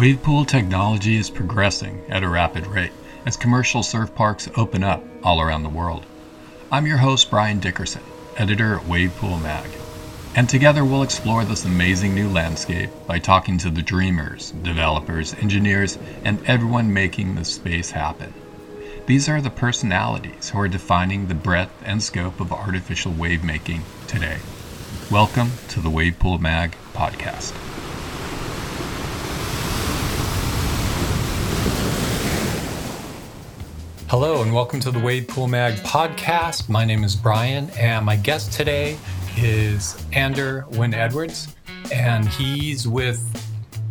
Wave pool technology is progressing at a rapid rate as commercial surf parks open up all around the world. I'm your host, Brian Dickerson, editor at Wave Pool Mag. And together we'll explore this amazing new landscape by talking to the dreamers, developers, engineers, and everyone making the space happen. These are the personalities who are defining the breadth and scope of artificial wave making today. Welcome to the Wave Pool Mag podcast. Hello, and welcome to the Wave Pool Mag podcast. My name is Brian, and my guest today is Ander Wynne-Edwards, and he's with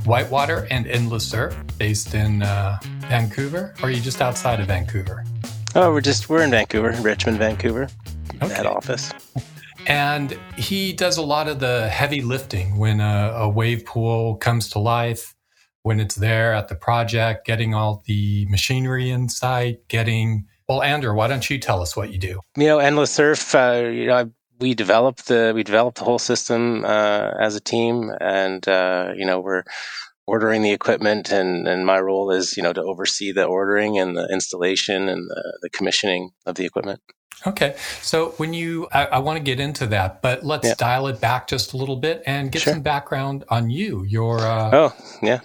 Whitewater and Endless Surf, based in uh, Vancouver. Or are you just outside of Vancouver? Oh, we're just we're in Vancouver, Richmond, Vancouver, okay. head office. And he does a lot of the heavy lifting when a, a wave pool comes to life when it's there at the project, getting all the machinery in sight, getting well, Ander, why don't you tell us what you do? You know, Endless Surf. Uh, you know, we developed the we developed the whole system uh, as a team, and uh, you know we're ordering the equipment, and and my role is you know to oversee the ordering and the installation and the, the commissioning of the equipment. Okay, so when you, I, I want to get into that, but let's yeah. dial it back just a little bit and get sure. some background on you. Your uh, oh yeah,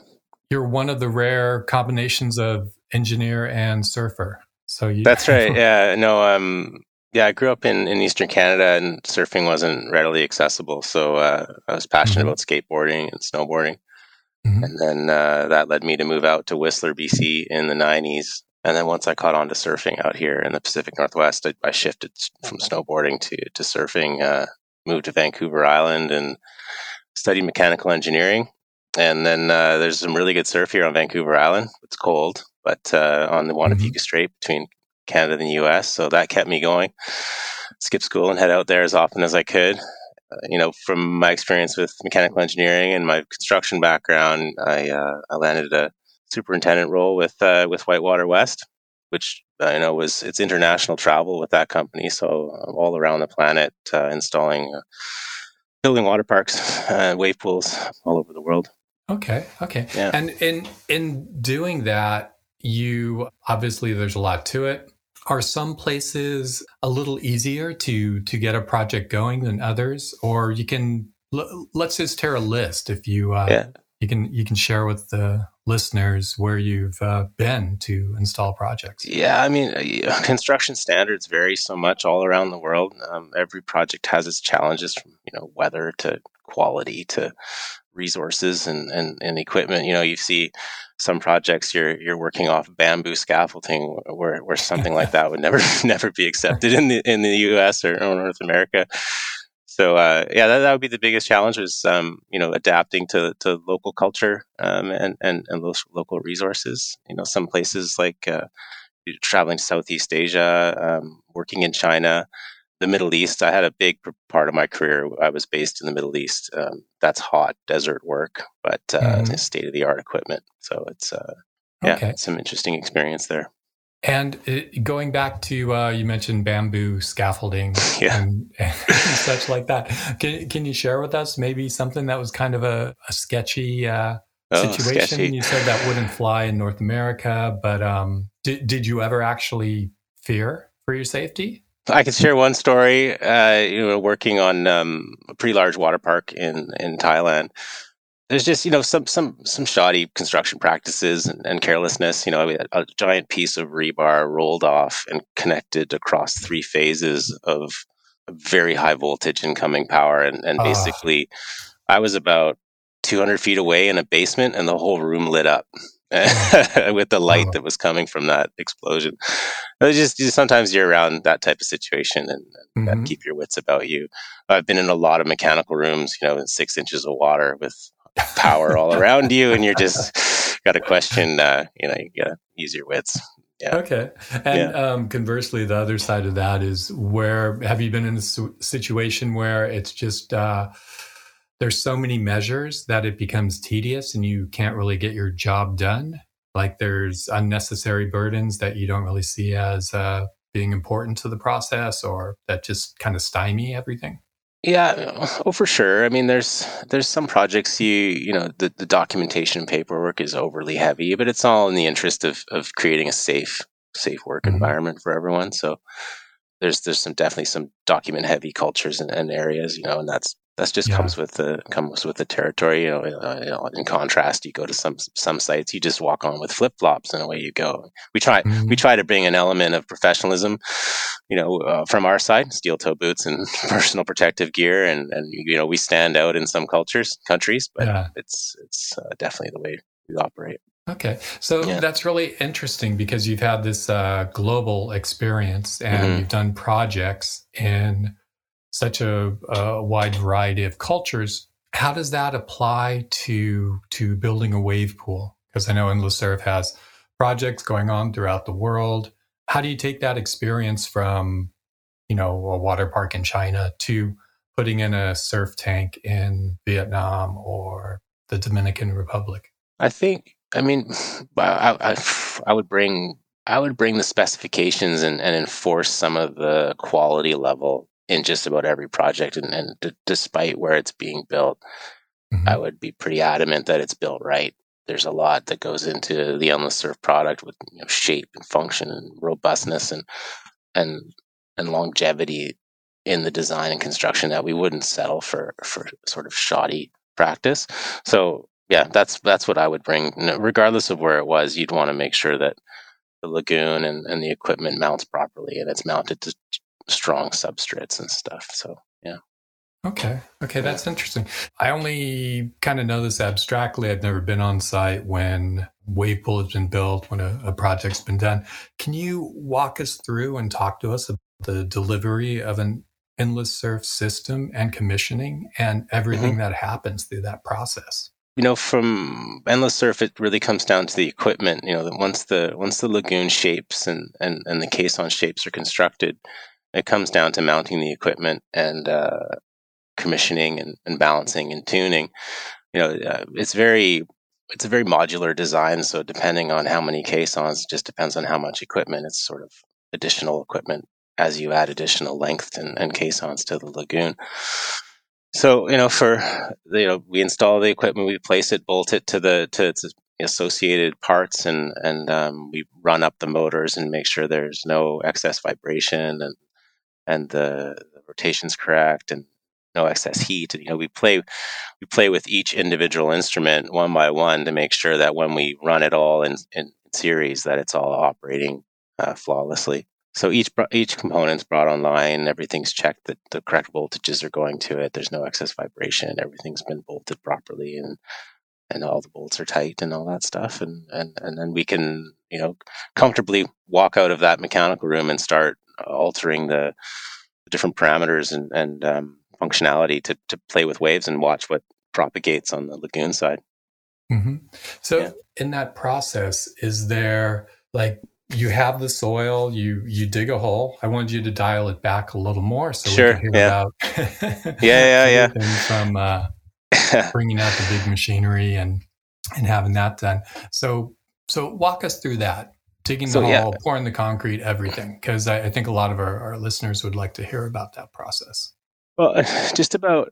you're one of the rare combinations of engineer and surfer. So you, that's right. Yeah, no, um, yeah, I grew up in, in Eastern Canada and surfing wasn't readily accessible. So uh, I was passionate mm-hmm. about skateboarding and snowboarding. Mm-hmm. And then uh, that led me to move out to Whistler, BC in the 90s. And then once I caught on to surfing out here in the Pacific Northwest, I, I shifted from snowboarding to, to surfing, uh, moved to Vancouver Island and studied mechanical engineering and then uh, there's some really good surf here on Vancouver Island. It's cold, but uh, on the Juan de Fuca mm-hmm. Strait between Canada and the U.S. So that kept me going. Skip school and head out there as often as I could. Uh, you know, from my experience with mechanical engineering and my construction background, I, uh, I landed a superintendent role with uh, with Whitewater West, which I know was it's international travel with that company. So uh, all around the planet, installing building water parks, uh, wave pools all over the world. Okay. Okay. Yeah. And in in doing that, you obviously there's a lot to it. Are some places a little easier to to get a project going than others, or you can let's just tear a list if you uh, yeah. you can you can share with the listeners where you've uh, been to install projects. Yeah, I mean, uh, construction standards vary so much all around the world. Um, every project has its challenges, from you know weather to quality to resources and, and, and equipment. You know, you see some projects you're you're working off bamboo scaffolding where, where something like that would never never be accepted in the in the US or, or North America. So uh, yeah, that, that would be the biggest challenge is um, you know adapting to, to local culture um, and, and and those local resources. You know, some places like uh, traveling to Southeast Asia, um, working in China, the Middle East. I had a big part of my career. I was based in the Middle East. Um, that's hot desert work, but uh, mm. state of the art equipment. So it's uh, yeah, okay. some interesting experience there. And it, uh, going back to uh, you mentioned bamboo scaffolding yeah. and, and, such like that. Can can you share with us maybe something that was kind of a, a sketchy uh, oh, situation? Sketchy. You said that wouldn't fly in North America, but um, did did you ever actually fear for your safety? I can share one story. Uh, you know, working on um, a pretty large water park in in Thailand. There's just you know some some some shoddy construction practices and, and carelessness. You know, a giant piece of rebar rolled off and connected across three phases of very high voltage incoming power, and and uh. basically, I was about 200 feet away in a basement, and the whole room lit up. with the light that was coming from that explosion. It was just, just sometimes you're around that type of situation and, and mm-hmm. keep your wits about you. I've been in a lot of mechanical rooms, you know, in six inches of water with power all around you, and you're just got to question. Uh, you know, you got to use your wits. Yeah. Okay. And yeah. um, conversely, the other side of that is where have you been in a situation where it's just uh, there's so many measures that it becomes tedious and you can't really get your job done. Like there's unnecessary burdens that you don't really see as uh, being important to the process or that just kind of stymie everything. Yeah, oh for sure. I mean, there's there's some projects you you know the, the documentation paperwork is overly heavy, but it's all in the interest of of creating a safe safe work mm-hmm. environment for everyone. So there's there's some definitely some document heavy cultures and, and areas, you know, and that's that's just yeah. comes with the comes with the territory. You know, you know, in contrast, you go to some some sites, you just walk on with flip flops, and away you go. We try mm-hmm. we try to bring an element of professionalism, you know, uh, from our side, steel toe boots and personal protective gear, and and you know we stand out in some cultures countries, but yeah. it's it's uh, definitely the way we operate. Okay, so yeah. that's really interesting because you've had this uh, global experience and mm-hmm. you've done projects in such a, a, wide variety of cultures. How does that apply to to building a wave pool? Because I know Surf has projects going on throughout the world. How do you take that experience from, you know, a water park in China to putting in a surf tank in Vietnam or the Dominican Republic? I think I mean, I, I, I, would bring I would bring the specifications and, and enforce some of the quality level in just about every project, and, and d- despite where it's being built, mm-hmm. I would be pretty adamant that it's built right. There's a lot that goes into the endless surf product with you know, shape and function and robustness and and and longevity in the design and construction that we wouldn't settle for for sort of shoddy practice. So yeah, that's that's what I would bring. Regardless of where it was, you'd want to make sure that the lagoon and, and the equipment mounts properly and it's mounted to strong substrates and stuff. So yeah. Okay. Okay, that's interesting. I only kind of know this abstractly. I've never been on site when wave pool has been built, when a, a, project's been done. Can you walk us through and talk to us about the delivery of an endless surf system and commissioning and everything mm-hmm. that happens through that process? you know from endless surf it really comes down to the equipment you know once the once the lagoon shapes and and, and the caisson shapes are constructed it comes down to mounting the equipment and uh, commissioning and, and, balancing and tuning. You know uh, it's very it's a very modular design so depending on how many caissons it just depends on how much equipment. It's sort of additional equipment as you add additional length and, and caissons to the lagoon. So you know, for you know, we install the equipment, we place it, bolt it to the to its associated parts, and and um, we run up the motors and make sure there's no excess vibration and and the, the rotation's correct and no excess heat. And, you know, we play we play with each individual instrument one by one to make sure that when we run it all in, in series, that it's all operating uh, flawlessly so each each component's brought online. Everything's checked that the correct voltages are going to it. There's no excess vibration. Everything's been bolted properly, and and all the bolts are tight and all that stuff. And and and then we can you know comfortably walk out of that mechanical room and start altering the, different parameters and and um, functionality to to play with waves and watch what propagates on the lagoon side. Mm-hmm. So yeah. in that process, is there like you have the soil, you you dig a hole. I wanted you to dial it back a little more so sure, we can hear yeah. about yeah, yeah, yeah. from uh, bringing out the big machinery and and having that done. So so walk us through that. Digging the so, hole, yeah. pouring the concrete, everything, because I, I, think a lot of our, our listeners would like to hear about that process. Well, just about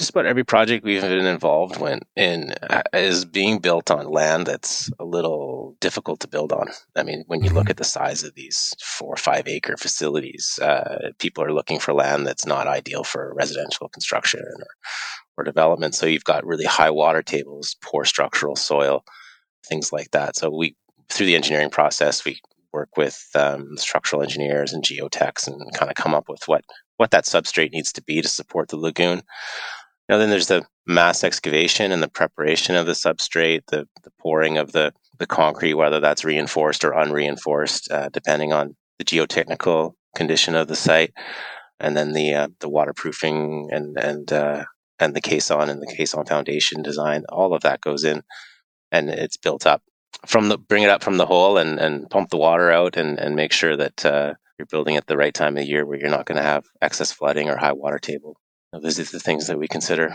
just about every project we've been involved in uh, is being built on land that's a little difficult to build on. I mean, when you look mm-hmm. at the size of these four or five acre facilities, uh, people are looking for land that's not ideal for residential construction or, or development. So you've got really high water tables, poor structural soil, things like that. So we, through the engineering process, we work with um, structural engineers and geotechs and kind of come up with what what that substrate needs to be to support the lagoon. Now, then there's the mass excavation and the preparation of the substrate, the, the pouring of the, the concrete, whether that's reinforced or unreinforced, uh, depending on the geotechnical condition of the site, and then the uh, the waterproofing and and uh, and the caisson and the caisson foundation design. All of that goes in, and it's built up from the bring it up from the hole and and pump the water out and and make sure that uh, you're building at the right time of year where you're not going to have excess flooding or high water table those are the things that we consider.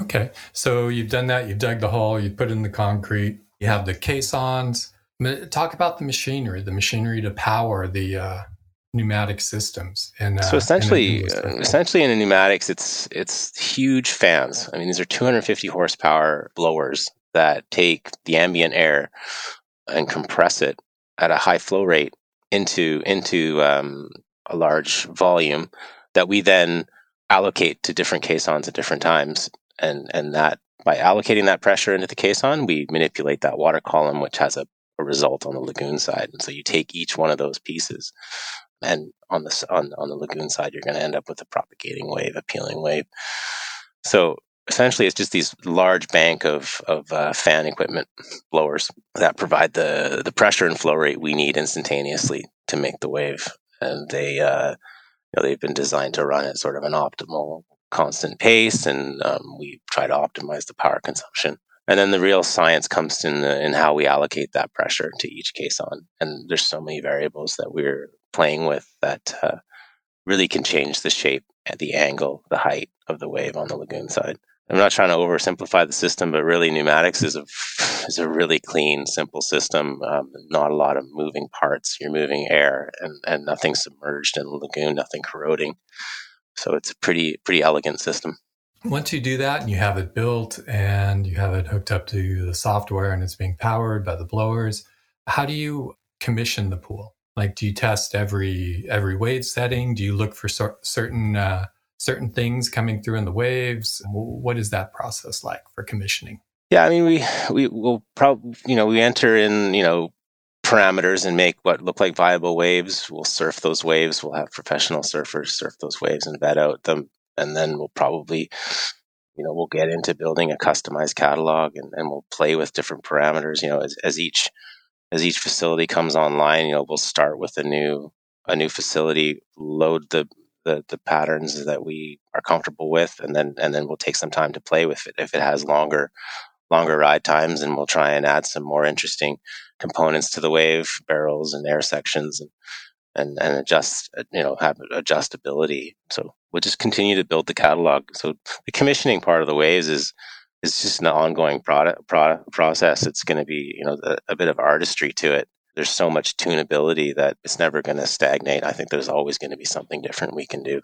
Okay. So you've done that. You've dug the hole, you put in the concrete, you have the caissons. Talk about the machinery, the machinery to power the uh, pneumatic systems and uh, so essentially in uh, essentially in the pneumatics it's it's huge fans. I mean these are 250 horsepower blowers that take the ambient air and compress it at a high flow rate into into um, a large volume that we then allocate to different caissons at different times. And and that by allocating that pressure into the caisson we manipulate that water column which has a, a result on the lagoon side. And so you take each one of those pieces and on the on, on the lagoon side you're going to end up with a propagating wave a peeling wave. So essentially it's just these large bank of of uh, fan equipment blowers that provide the the pressure and flow rate we need instantaneously to make the wave. And they uh, you know they've been designed to run at sort of an optimal constant pace and um, we try to optimize the power consumption. And then the real science comes in the, in how we allocate that pressure to each caisson. And there's so many variables that we're playing with that uh, really can change the shape the angle, the height of the wave on the lagoon side. I'm not trying to oversimplify the system, but really pneumatics is a is a really clean, simple system. Um, not a lot of moving parts. You're moving air, and, and nothing submerged in the lagoon, nothing corroding. So it's a pretty pretty elegant system. Once you do that and you have it built and you have it hooked up to the software and it's being powered by the blowers, how do you commission the pool? Like, do you test every every wave setting? Do you look for certain uh, certain things coming through in the waves? What is that process like for commissioning? Yeah, I mean, we we will probably you know we enter in you know parameters and make what look like viable waves. We'll surf those waves. We'll have professional surfers surf those waves and vet out them, and then we'll probably you know we'll get into building a customized catalog and, and we'll play with different parameters. You know, as, as each as each facility comes online, you know, we'll start with a new a new facility, load the the, the patterns that we are comfortable with, and then and then we'll take some time to play with it. If it has longer longer ride times, and we'll try and add some more interesting components to the wave, barrels and air sections, and and, and adjust you know have adjustability. So we'll just continue to build the catalog. So the commissioning part of the waves is it's just an ongoing product, product process. It's going to be, you know, a, a, bit of artistry to it. There's so much tunability that it's never going to stagnate. I think there's always going to be something different we can do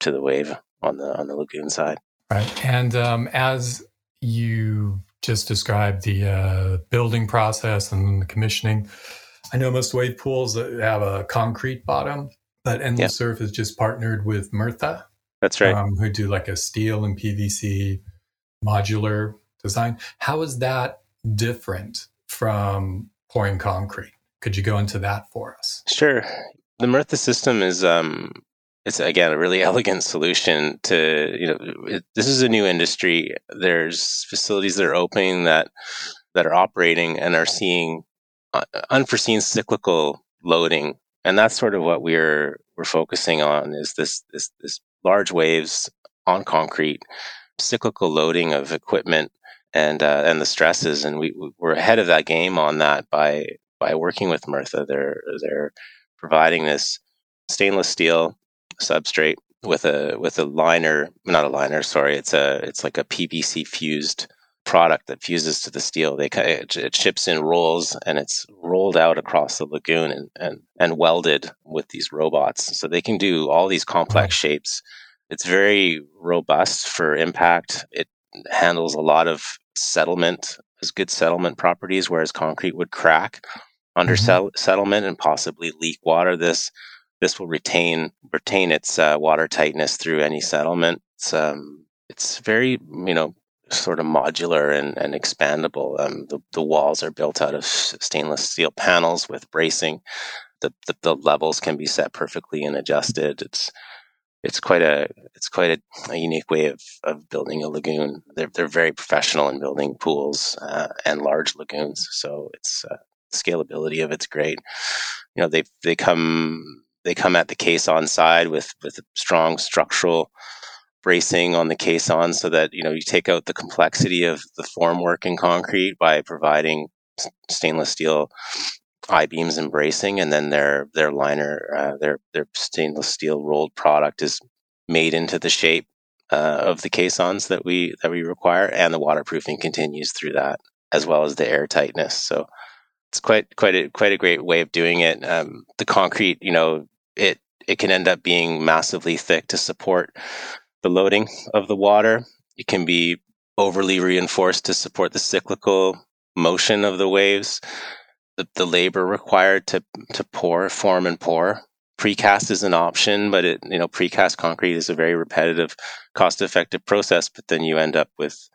to the wave on the on the lagoon side. Right, and um, as you just described the uh, building process and the commissioning, I know most wave pools have a concrete bottom, but Endless yeah. Surf is just partnered with Murtha. That's right. Um, who do like a steel and PVC modular design. How is that different from pouring concrete? Could you go into that for us? Sure. The Murtha system is um, it's again a really elegant solution to you know it, this is a new industry. There's facilities that are opening that that are operating and are seeing uh, unforeseen cyclical loading, and that's sort of what we're we're focusing on is this this this large waves on concrete cyclical loading of equipment and uh, and the stresses, and we we're ahead of that game on that by by working with Murtha. They're they're providing this stainless steel substrate with a with a liner, not a liner, sorry, it's a it's like a PVC fused product that fuses to the steel. They it, it ships in rolls and it's rolled out across the lagoon and, and and welded with these robots, so they can do all these complex shapes it's very robust for impact. It handles a lot of settlement, has good settlement properties, whereas concrete would crack under mm-hmm. settlement and possibly leak water. This this will retain retain its uh, water tightness through any settlement. It's um, it's very you know sort of modular and, and expandable. Um, the, the walls are built out of stainless steel panels with bracing. The, the, the levels can be set perfectly and adjusted. It's it's quite a it's quite a, a, unique way of, of building a lagoon. They're they're very professional in building pools uh, and large lagoons, so it's uh, scalability of it's great. You know they they come they come at the caisson side with with strong structural bracing on the caisson, so that you know you take out the complexity of the formwork in concrete by providing stainless steel I beams and bracing, and then their their liner, uh, their their stainless steel rolled product is made into the shape uh, of the caissons that we that we require, and the waterproofing continues through that, as well as the air tightness. So it's quite quite a quite a great way of doing it. Um, the concrete, you know, it it can end up being massively thick to support the loading of the water. It can be overly reinforced to support the cyclical motion of the waves. The, the labor required to to pour, form, and pour. Precast is an option, but it you know precast concrete is a very repetitive, cost-effective process. But then you end up with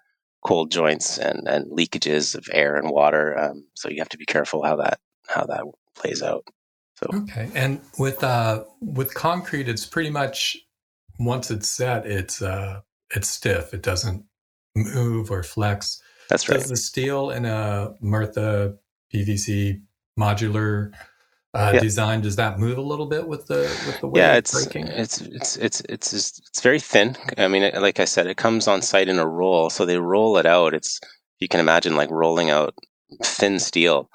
cold joints and, and leakages of air and water. Um, so you have to be careful how that how that plays out. So okay, and with uh, with concrete, it's pretty much once it's set, it's uh, it's stiff. It doesn't move or flex. That's right. Does the steel in a Murtha PVC modular uh, yeah. design does that move a little bit with the with the yeah it's breaking? it's it's it's it's just, it's very thin i mean it, like i said it comes on site in a roll so they roll it out it's you can imagine like rolling out thin steel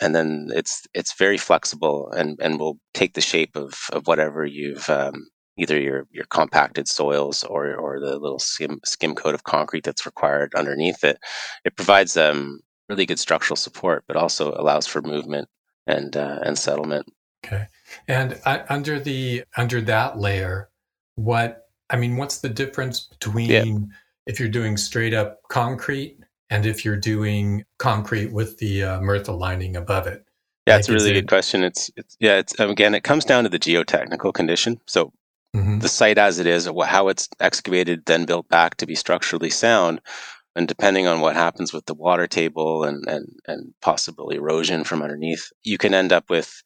and then it's it's very flexible and and will take the shape of of whatever you've um, either your your compacted soils or or the little skim skim coat of concrete that's required underneath it. It provides um, really good structural support, but also allows for movement and uh, and settlement. Okay, and uh, under the under that layer, what I mean, what's the difference between yeah. if you're doing straight up concrete and if you're doing concrete with the uh, lining above it? Yeah, like, it's a really it, good question. It's, it's yeah, it's again, it comes down to the geotechnical condition. So mm-hmm. the site as it is, how it's excavated, then built back to be structurally sound, and depending on what happens with the water table and and and possible erosion from underneath, you can end up with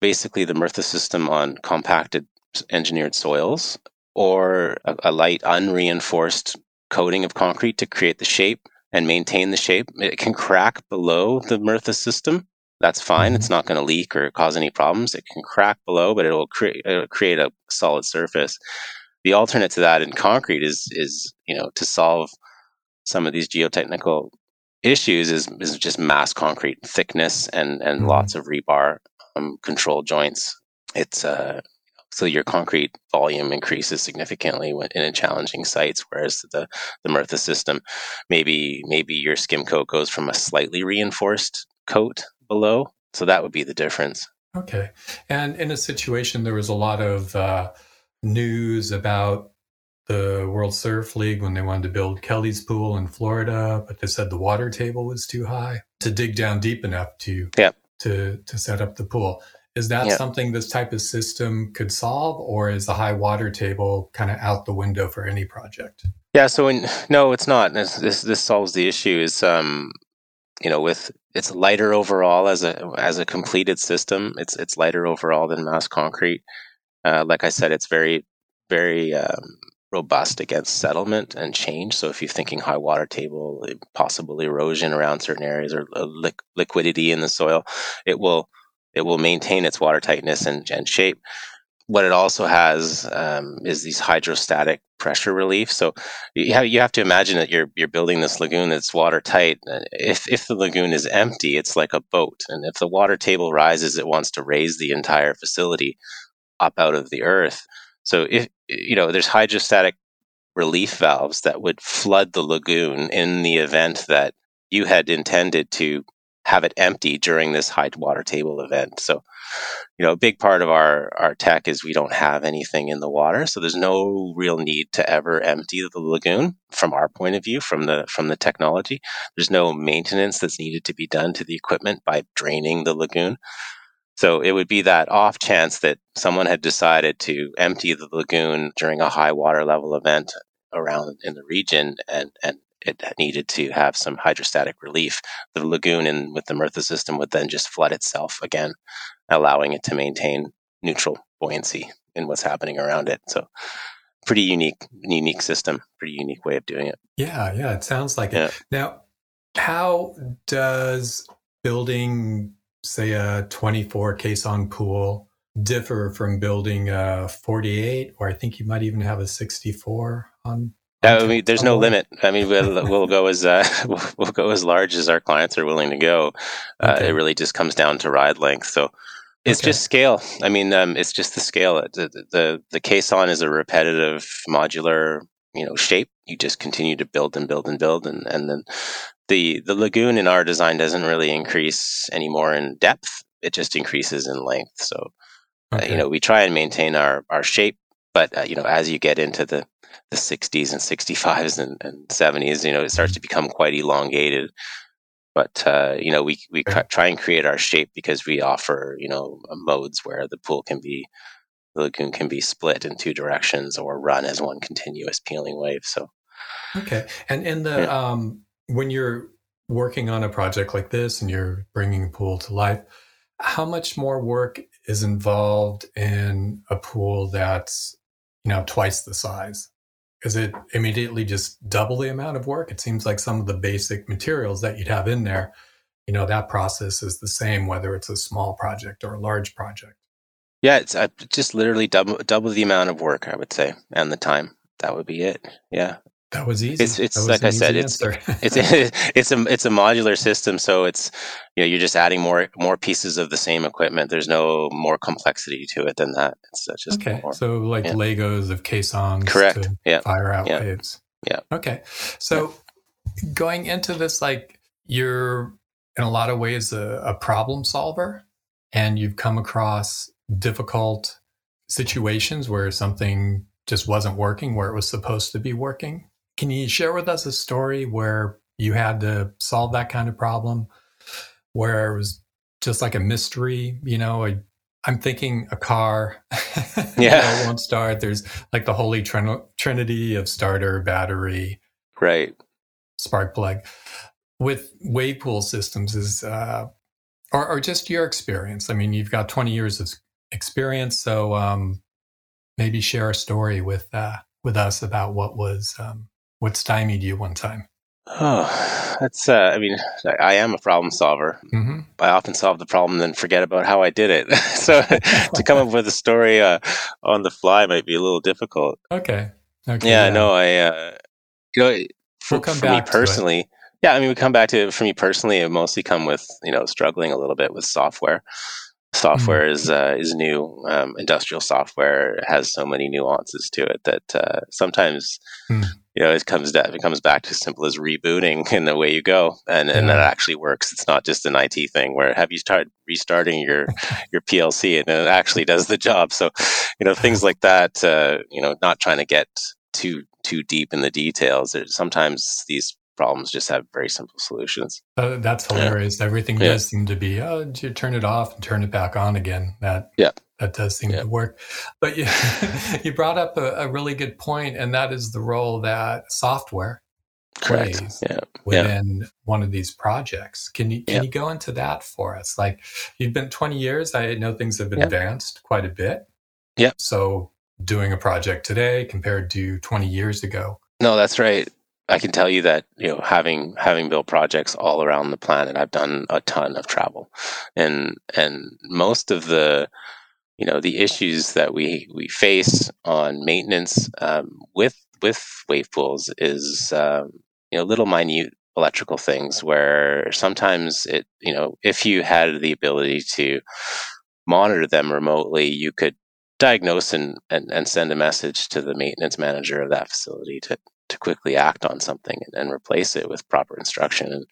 basically the Murtha system on compacted engineered soils or a, a light unreinforced coating of concrete to create the shape and maintain the shape. It can crack below the Murtha system. That's fine. Mm-hmm. It's not going to leak or cause any problems. It can crack below, but it'll, cre- it'll create a solid surface. The alternate to that in concrete is is you know to solve some of these geotechnical issues is is just mass concrete thickness and and mm-hmm. lots of rebar um, control joints. It's uh, so your concrete volume increases significantly when, in challenging sites whereas the the Murtha system maybe maybe your skim coat goes from a slightly reinforced coat below so that would be the difference okay and in a situation there was a lot of uh, news about the World Surf League when they wanted to build Kelly's Pool in Florida, but they said the water table was too high to dig down deep enough to yeah. to to set up the pool. Is that yeah. something this type of system could solve, or is the high water table kind of out the window for any project? Yeah, so in, no, it's not. This, this, this solves the issue. Is um, you know, with it's lighter overall as a as a completed system. It's it's lighter overall than mass concrete. Uh, like I said, it's very very um, robust against settlement and change. So if you're thinking high water table, possible erosion around certain areas or li- liquidity in the soil, it will it will maintain its water tightness and, and shape. What it also has um, is these hydrostatic pressure relief. So you have, you have to imagine that you're you're building this lagoon that's watertight. If if the lagoon is empty, it's like a boat, and if the water table rises, it wants to raise the entire facility up out of the earth. So if you know, there's hydrostatic relief valves that would flood the lagoon in the event that you had intended to have it empty during this high water table event. So, you know, a big part of our, our tech is we don't have anything in the water. So there's no real need to ever empty the lagoon from our point of view, from the from the technology. There's no maintenance that's needed to be done to the equipment by draining the lagoon. So it would be that off chance that someone had decided to empty the lagoon during a high water level event around in the region and, and it needed to have some hydrostatic relief. The lagoon in with the Murtha system would then just flood itself again, allowing it to maintain neutral buoyancy in what's happening around it. So pretty unique, unique system, pretty unique way of doing it. Yeah, yeah, it sounds like yeah. it. Now, how does building, say, a 24 caisson pool differ from building a 48, or I think you might even have a 64 on I mean, there's no limit. I mean, we'll, we'll go as uh, we'll go as large as our clients are willing to go. Uh, okay. It really just comes down to ride length. So it's okay. just scale. I mean, um, it's just the scale. The, the the caisson is a repetitive, modular, you know, shape. You just continue to build and build and build, and and then the the lagoon in our design doesn't really increase anymore in depth. It just increases in length. So Okay. Uh, you know, we try and maintain our our shape, but uh, you know, as you get into the the 60s and 65s and, and 70s, you know, it starts mm-hmm. to become quite elongated. But uh, you know, we we try and create our shape because we offer you know modes where the pool can be the lagoon can be split in two directions or run as one continuous peeling wave. So, okay, and in the yeah. um, when you're working on a project like this and you're bringing a pool to life, how much more work is involved in a pool that's you know twice the size? Is it immediately just double the amount of work? It seems like some of the basic materials that you'd have in there, you know, that process is the same whether it's a small project or a large project. Yeah, it's uh, just literally double double the amount of work, I would say, and the time. That would be it. Yeah. That was easy. It's, it's like I said, it's it's it's a it's a modular system, so it's you know you're just adding more more pieces of the same equipment. There's no more complexity to it than that. It's just okay. More, so like yeah. Legos of caissons, correct? yeah, fire out yeah. waves. Yeah. Okay. So yeah. going into this, like you're in a lot of ways a, a problem solver, and you've come across difficult situations where something just wasn't working where it was supposed to be working can you share with us a story where you had to solve that kind of problem, where it was just like a mystery? You know, i am thinking a car, yeah, you know, won't start. There's like the holy trin- trinity of starter, battery, right, spark plug. With wave pool systems, is uh, or, or just your experience. I mean, you've got 20 years of experience, so um, maybe share a story with uh, with us about what was um, what stymied you one time? Oh, that's, uh, I mean, I am a problem solver. Mm-hmm. I often solve the problem and then forget about how I did it. so to come up with a story uh, on the fly might be a little difficult. Okay. okay yeah, yeah. no, I, uh, you know, for, we'll for me personally, yeah, I mean, we come back to it for me personally, it mostly come with, you know, struggling a little bit with software. Software mm-hmm. is uh, is new. Um, industrial software has so many nuances to it that uh, sometimes mm you know, it comes down, it comes back to as simple as rebooting and the way you go, and yeah. and that actually works. It's not just an IT thing where have you started restarting your your PLC and it actually does the job. So, you know, things like that. Uh, you know, not trying to get too too deep in the details. There's, sometimes these problems just have very simple solutions. Uh, that's hilarious. Yeah. Everything yeah. does seem to be, oh, you turn it off and turn it back on again. That yeah. That does seem yeah. to work. But you, you brought up a, a, really good point, and that is the role that software Correct. plays yeah. within one of these projects. Can you can you go into that for us? Like you've been 20 years. I know things have been advanced quite a bit. Yeah. So doing a project today compared to 20 years ago. No, that's right. I can tell you that you know having having built projects all around the planet, I've done a ton of travel, and and most of the you know the issues that we we face on maintenance um, with with wave pools is um, you know little minute electrical things where sometimes it you know if you had the ability to monitor them remotely you could diagnose and, and, and send a message to the maintenance manager of that facility to to quickly act on something and, and replace it with proper instruction. And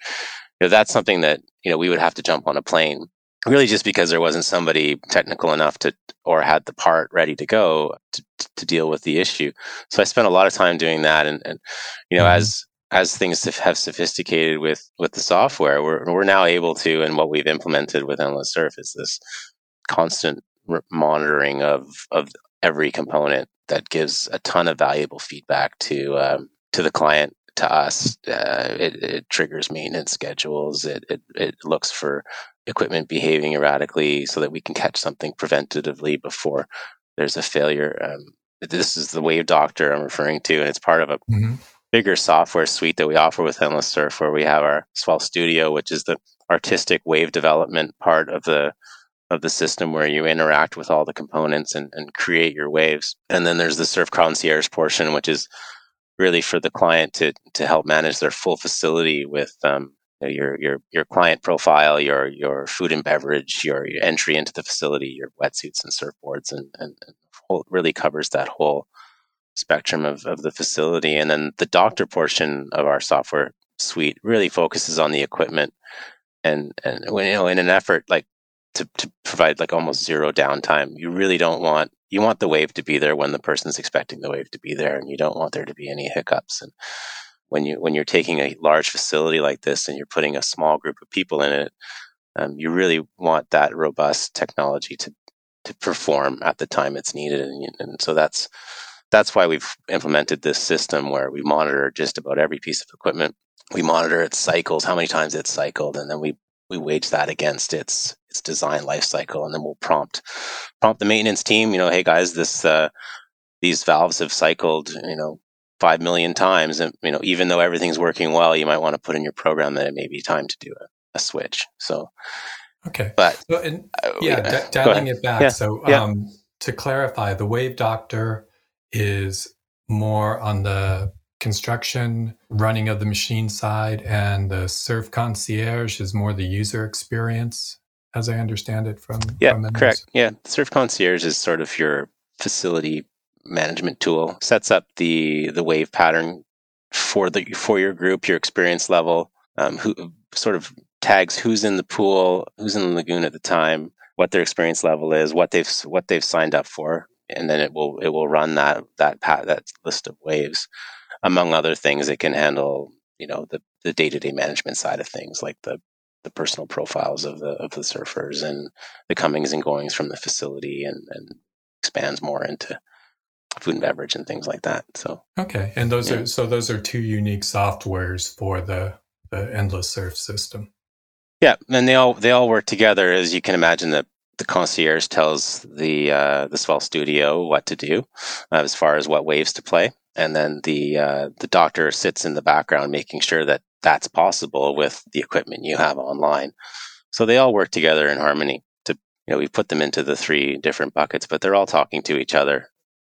you know, that's something that you know we would have to jump on a plane really just because there wasn't somebody technical enough to or had the part ready to go to, to deal with the issue. So I spent a lot of time doing that, and, and you know mm-hmm. as as things have sophisticated with with the software, we're we're now able to, and what we've implemented with Endless Surf is this constant monitoring of of every component that gives a ton of valuable feedback to um, to the client to us. Uh, it, it, triggers maintenance schedules. It, it, it looks for equipment behaving erratically so that we can catch something preventatively before there's a failure. Um, this is the wave doctor i'm referring to and it's part of a mm-hmm. bigger software suite that we offer with endless surf where we have our swell studio which is the artistic wave development part of the of the system where you interact with all the components and, and create your waves. And then there's the Surf Concierge portion, which is really for the client to to help manage their full facility with um, your your your client profile, your your food and beverage, your, your entry into the facility, your wetsuits and surfboards, and and, and whole, really covers that whole spectrum of, of the facility. And then the doctor portion of our software suite really focuses on the equipment and and you know in an effort like to, to provide like almost zero downtime. You really don't want you want the wave to be there when the person's expecting the wave to be there, and you don't want there to be any hiccups. And when you when you're taking a large facility like this and you're putting a small group of people in it, um, you really want that robust technology to to perform at the time it's needed, and, and so that's that's why we've implemented this system where we monitor just about every piece of equipment. We monitor its cycles, how many times it's cycled, and then we we wage that against its its design life cycle, and then we'll prompt prompt the maintenance team. You know, hey guys, this uh, these valves have cycled, you know, five million times, and you know, even though everything's working well, you might want to put in your program that it may be time to do a, a switch. So, okay, but so, and, uh, yeah, d- dialing it back. Yeah. So, yeah. Um, to clarify, the Wave Doctor is more on the construction, running of the machine side, and the Surf Concierge is more the user experience, as I understand it from. Yeah, from correct. Yeah, Surf Concierge is sort of your facility management tool. Sets up the the wave pattern for the for your group, your experience level. Um, who sort of tags who's in the pool, who's in the lagoon at the time, what their experience level is, what they've what they've signed up for, and then it will it will run that that pat, that list of waves among other things, it can handle you know the the day to day management side of things, like the the personal profiles of the of the surfers and the comings and goings from the facility, and and expands more into food and beverage and things like that. So okay, and those yeah. are so those are two unique softwares for the the endless surf system. Yeah, and they all they all work together, as you can imagine. That the concierge tells the uh, the Swell Studio what to do uh, as far as what waves to play, and then the uh, the doctor sits in the background making sure that that's possible with the equipment you have online. So they all work together in harmony. To you know, we put them into the three different buckets, but they're all talking to each other.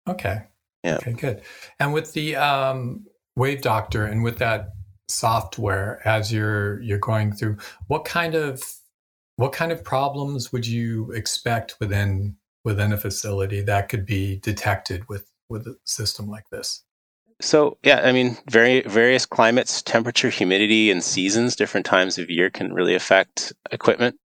Okay. Yeah. Okay. Good. And with the um, Wave Doctor and with that software, as you're you're going through, what kind of what kind of problems would you expect within within a facility that could be detected with with a system like this? So yeah, I mean, very various climates, temperature, humidity, and seasons, different times of year can really affect equipment.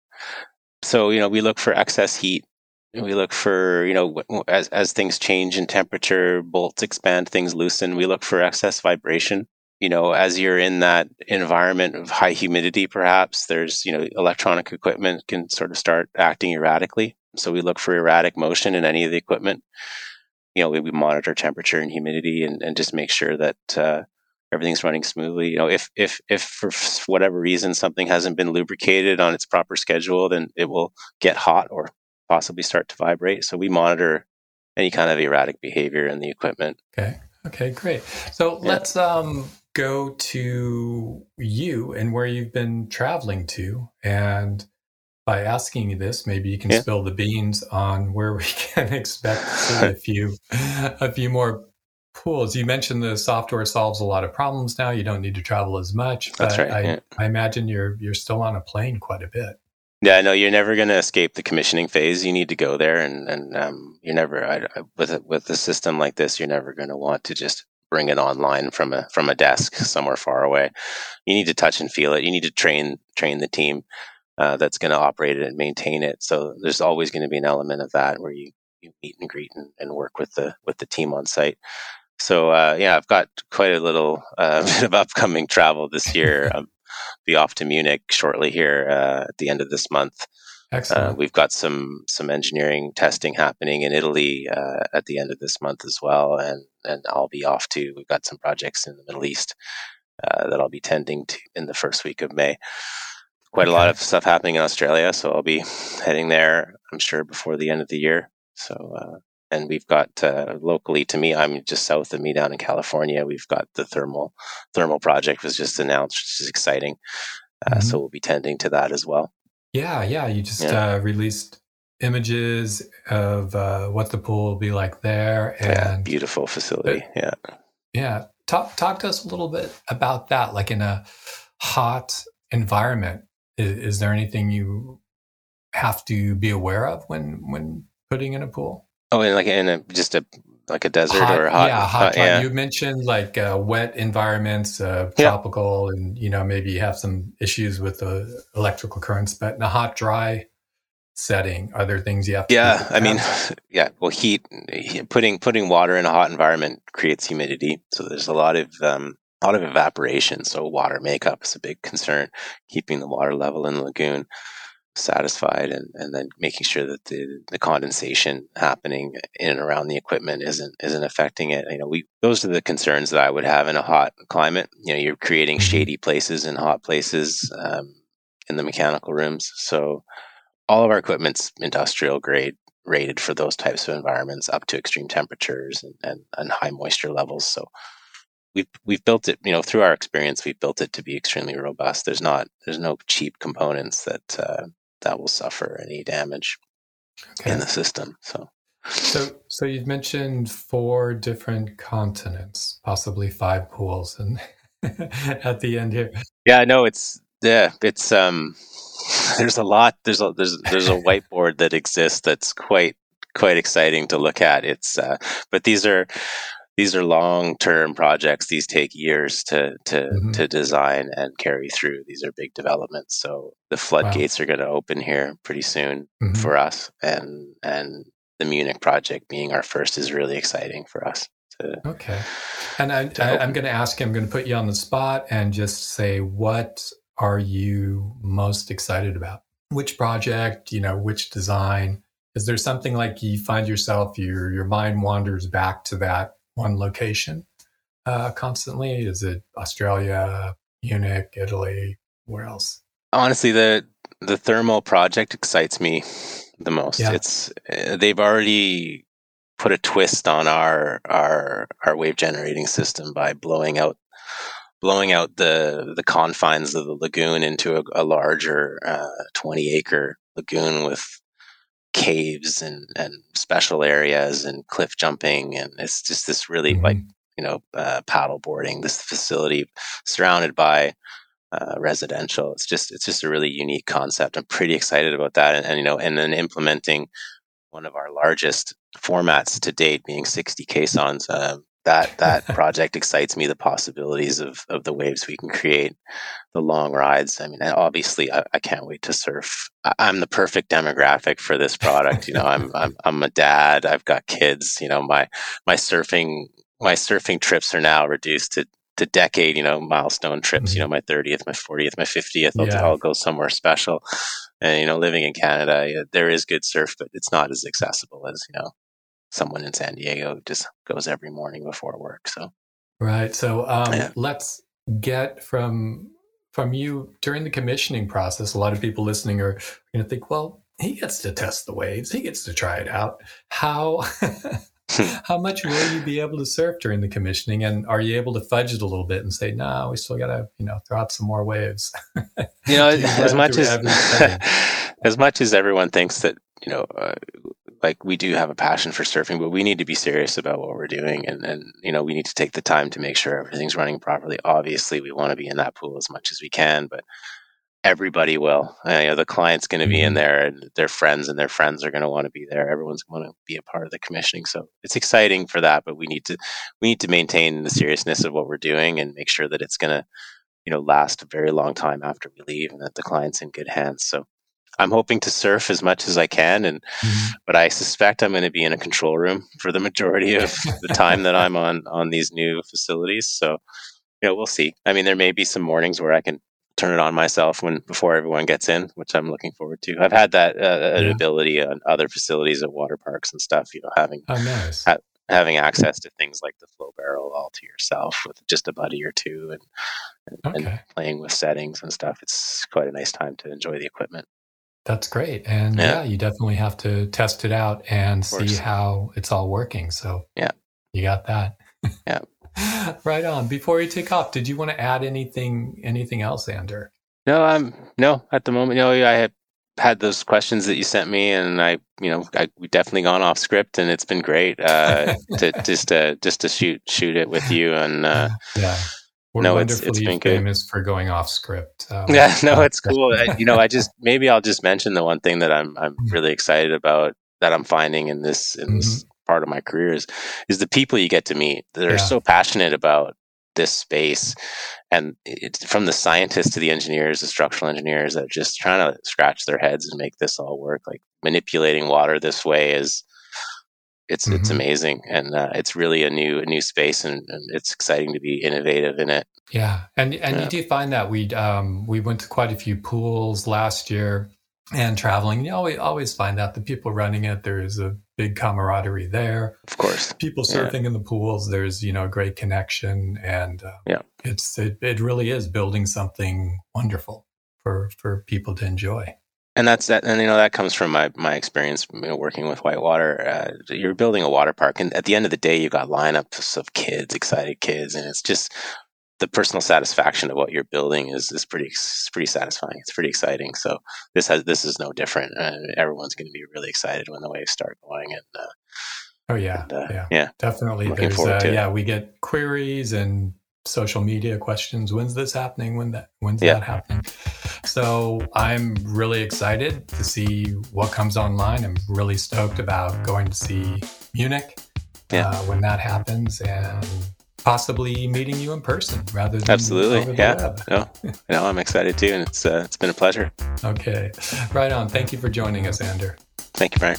So you know, we look for excess heat. We look for you know as as things change in temperature, bolts expand, things loosen. We look for excess vibration. You know, as you're in that environment of high humidity, perhaps there's you know electronic equipment can sort of start acting erratically. So we look for erratic motion in any of the equipment you know, we, we monitor temperature and humidity and, and just make sure that uh, everything's running smoothly. You know, if if if for whatever reason something hasn't been lubricated on its proper schedule, then it will get hot or possibly start to vibrate. So we monitor any kind of erratic behavior in the equipment. Okay. Okay, great. So yeah. let's um, go to you and where you've been traveling to and by asking you this, maybe you can yeah. spill the beans on where we can expect a few a few more pools. You mentioned the software solves a lot of problems now. You don't need to travel as much. That's right. I, yeah. I imagine you're you're still on a plane quite a bit. Yeah, I know you're never going to escape the commissioning phase. You need to go there, and and um, you're never I, I, with a, with a system like this, you're never going to want to just bring it online from a from a desk somewhere far away. You need to touch and feel it. You need to train train the team uh, that's going to operate it and maintain it. So there's always going to be an element of that where you, you meet and greet and, and work with the with the team on site. So uh, yeah, I've got quite a little uh, bit of upcoming travel this year. I'll be off to Munich shortly here uh, at the end of this month. Uh, Excellent. we've got some some engineering testing happening in Italy uh, at the end of this month as well, and and I'll be off to. We've got some projects in the Middle East that I'll be tending to in the first week of May quite okay. a lot of stuff happening in Australia, so I'll be heading there. I'm sure before the end of the year. So, uh, and we've got uh, locally to me, I'm just south of me down in California. We've got the thermal thermal project was just announced, which is exciting. Uh, mm-hmm. So we'll be tending to that as well. Yeah, yeah. You just yeah. Uh, released images of uh, what the pool will be like there, and yeah, beautiful facility. yeah, yeah. Talk talk to us a little bit about that, like in a hot environment is, is there anything you have to be aware of when when putting in a pool? Oh, and like in a just a like a desert hot, or a hot, yeah, hot. yeah. You mentioned like uh, wet environments, uh, tropical, yeah. and you know maybe you have some issues with the electrical currents. But in a hot, dry setting? Are there things you have? yeah, I mean, yeah. Well, heat, putting putting water in a hot environment creates humidity, so there's a lot of um, a lot of evaporation. So water makeup is a big concern, keeping the water level in the lagoon satisfied and, and then making sure that the, the condensation happening in and around the equipment isn't isn't affecting it. You know, we those are the concerns that I would have in a hot climate. You know, you're creating mm-hmm. shady places and hot places um, in the mechanical rooms. So all of our equipment's industrial grade rated for those types of environments up to extreme temperatures and, and, and high moisture levels. So we've we've built it you know through our experience we've built it to be extremely robust there's not there's no cheap components that uh, that will suffer any damage okay. in the system. So, so, so you've mentioned four different continents, possibly five pools, and at the end here. Yeah, no, it's yeah, it's um, there's a lot. There's a there's there's a whiteboard that exists that's quite quite exciting to look at. It's uh, but these are these are long term projects. These take years to to mm-hmm. to design and carry through. These are big developments. So the floodgates wow. are going to open here pretty soon mm-hmm. for us, and and the Munich project being our first is really exciting for us. To, okay, and I, I, I'm going to ask. you. I'm going to put you on the spot and just say, what are you most excited about? Which project? You know, which design? Is there something like you find yourself your your mind wanders back to that one location uh, constantly? Is it Australia, Munich, Italy? Where else? Honestly, the the thermal project excites me the most. Yeah. It's uh, they've already put a twist on our our our wave generating system by blowing out blowing out the the confines of the lagoon into a, a larger uh, 20 acre lagoon with caves and, and special areas and cliff jumping. And it's just this really mm-hmm. like, you know, uh, paddle boarding, this facility surrounded by uh, residential. It's just, it's just a really unique concept. I'm pretty excited about that. And, and, you know, and then implementing one of our largest formats to date being 60 caissons. Uh, that that project excites me. The possibilities of of the waves we can create, the long rides. I mean, obviously, I, I can't wait to surf. I, am the perfect demographic for this product. You know, I'm I'm I'm a dad. I've got kids. You know, my my surfing my surfing trips are now reduced to to decade, you know, milestone trips, you mm-hmm. know, my 30th, my 40th, my 50th, I'll, yeah. I'll go somewhere special. And, you know, living in Canada, there is good surf, but it's not as accessible as, you know, someone in San Diego just goes every morning before work. So, right. So, um, yeah. let's get from from you during the commissioning process. A lot of people listening are going to think, well, he gets to test the waves, he gets to try it out. How how much will you be able to surf during the commissioning, and are you able to fudge it a little bit and say, no, we still got to you know throw out some more waves? you know, as much as as much as everyone thinks that you know uh, like we do have a passion for surfing, but we need to be serious about what we're doing, and and you know we need to take the time to make sure everything's running properly. Obviously, we want to be in that pool as much as we can, but everybody will. You know, the client's going to be in mm-hmm. there, and their friends and their friends are going to want to be there. Everyone's going to be a part of the commissioning, so it's exciting for that. But we need to we need to maintain the seriousness of what we're doing and make sure that it's going to you know last a very long time after we leave, and that the client's in good hands. So I'm hoping to surf as much as I can, and mm-hmm. but I suspect I'm going to be in a control room for the majority of the time that I'm on on these new facilities. So, you know, we'll see. I mean, there may be some mornings where I can turn it on myself when before everyone gets in, which I'm looking forward to. I've had that uh, yeah. ability on other facilities at water parks and stuff. You know, having oh, nice. ha- having access to things like the flow barrel all to yourself with just a buddy or two, and and, okay. and playing with settings and stuff. It's quite a nice time to enjoy the equipment. That's great. And yeah. yeah. you definitely have to test it out and see how it's all working. So, yeah, you got that. Yeah. right on. Before you take off, did you want to add anything anything else, Ander? No, I'm no, at the moment, you know, I had had those questions that you sent me and I, you know, I we definitely gone off script and it's been great uh to just to just to shoot shoot it with you and uh yeah we're no, wonderfully it's, it's famous good. for going off script. Um, yeah, no, it's cool. I, you know, I just maybe I'll just mention the one thing that I'm I'm mm-hmm. really excited about that I'm finding in this in mm-hmm. this part of my career is is the people you get to meet that are yeah. so passionate about this space, and it's from the scientists to the engineers, the structural engineers that are just trying to scratch their heads and make this all work. Like manipulating water this way is it's mm-hmm. it's amazing and uh, it's really a new a new space and, and, it's exciting to be innovative in it yeah and and yeah. you do find that we um we went to quite a few pools last year and traveling you always always find out the people running it there's a big camaraderie there of course people surfing yeah. in the pools there's you know a great connection and uh, yeah it's it, it really is building something wonderful for for people to enjoy and that's that and you know that comes from my my experience you know, working with whitewater. Uh, you're building a water park and at the end of the day you've got lineups of kids excited kids and it's just the personal satisfaction of what you're building is is pretty pretty satisfying. It's pretty exciting. So this has this is no different uh, everyone's going to be really excited when the waves start going and uh, oh yeah. and, uh, yeah. yeah. Definitely. Looking there's uh, yeah we get queries and social media questions. When's this happening? When that when's yeah. that happening? So I'm really excited to see what comes online. I'm really stoked about going to see Munich yeah. uh, when that happens and possibly meeting you in person rather than absolutely yeah no no i'm excited too and it's uh, it's been a pleasure okay right on thank you for joining us ander thank you brian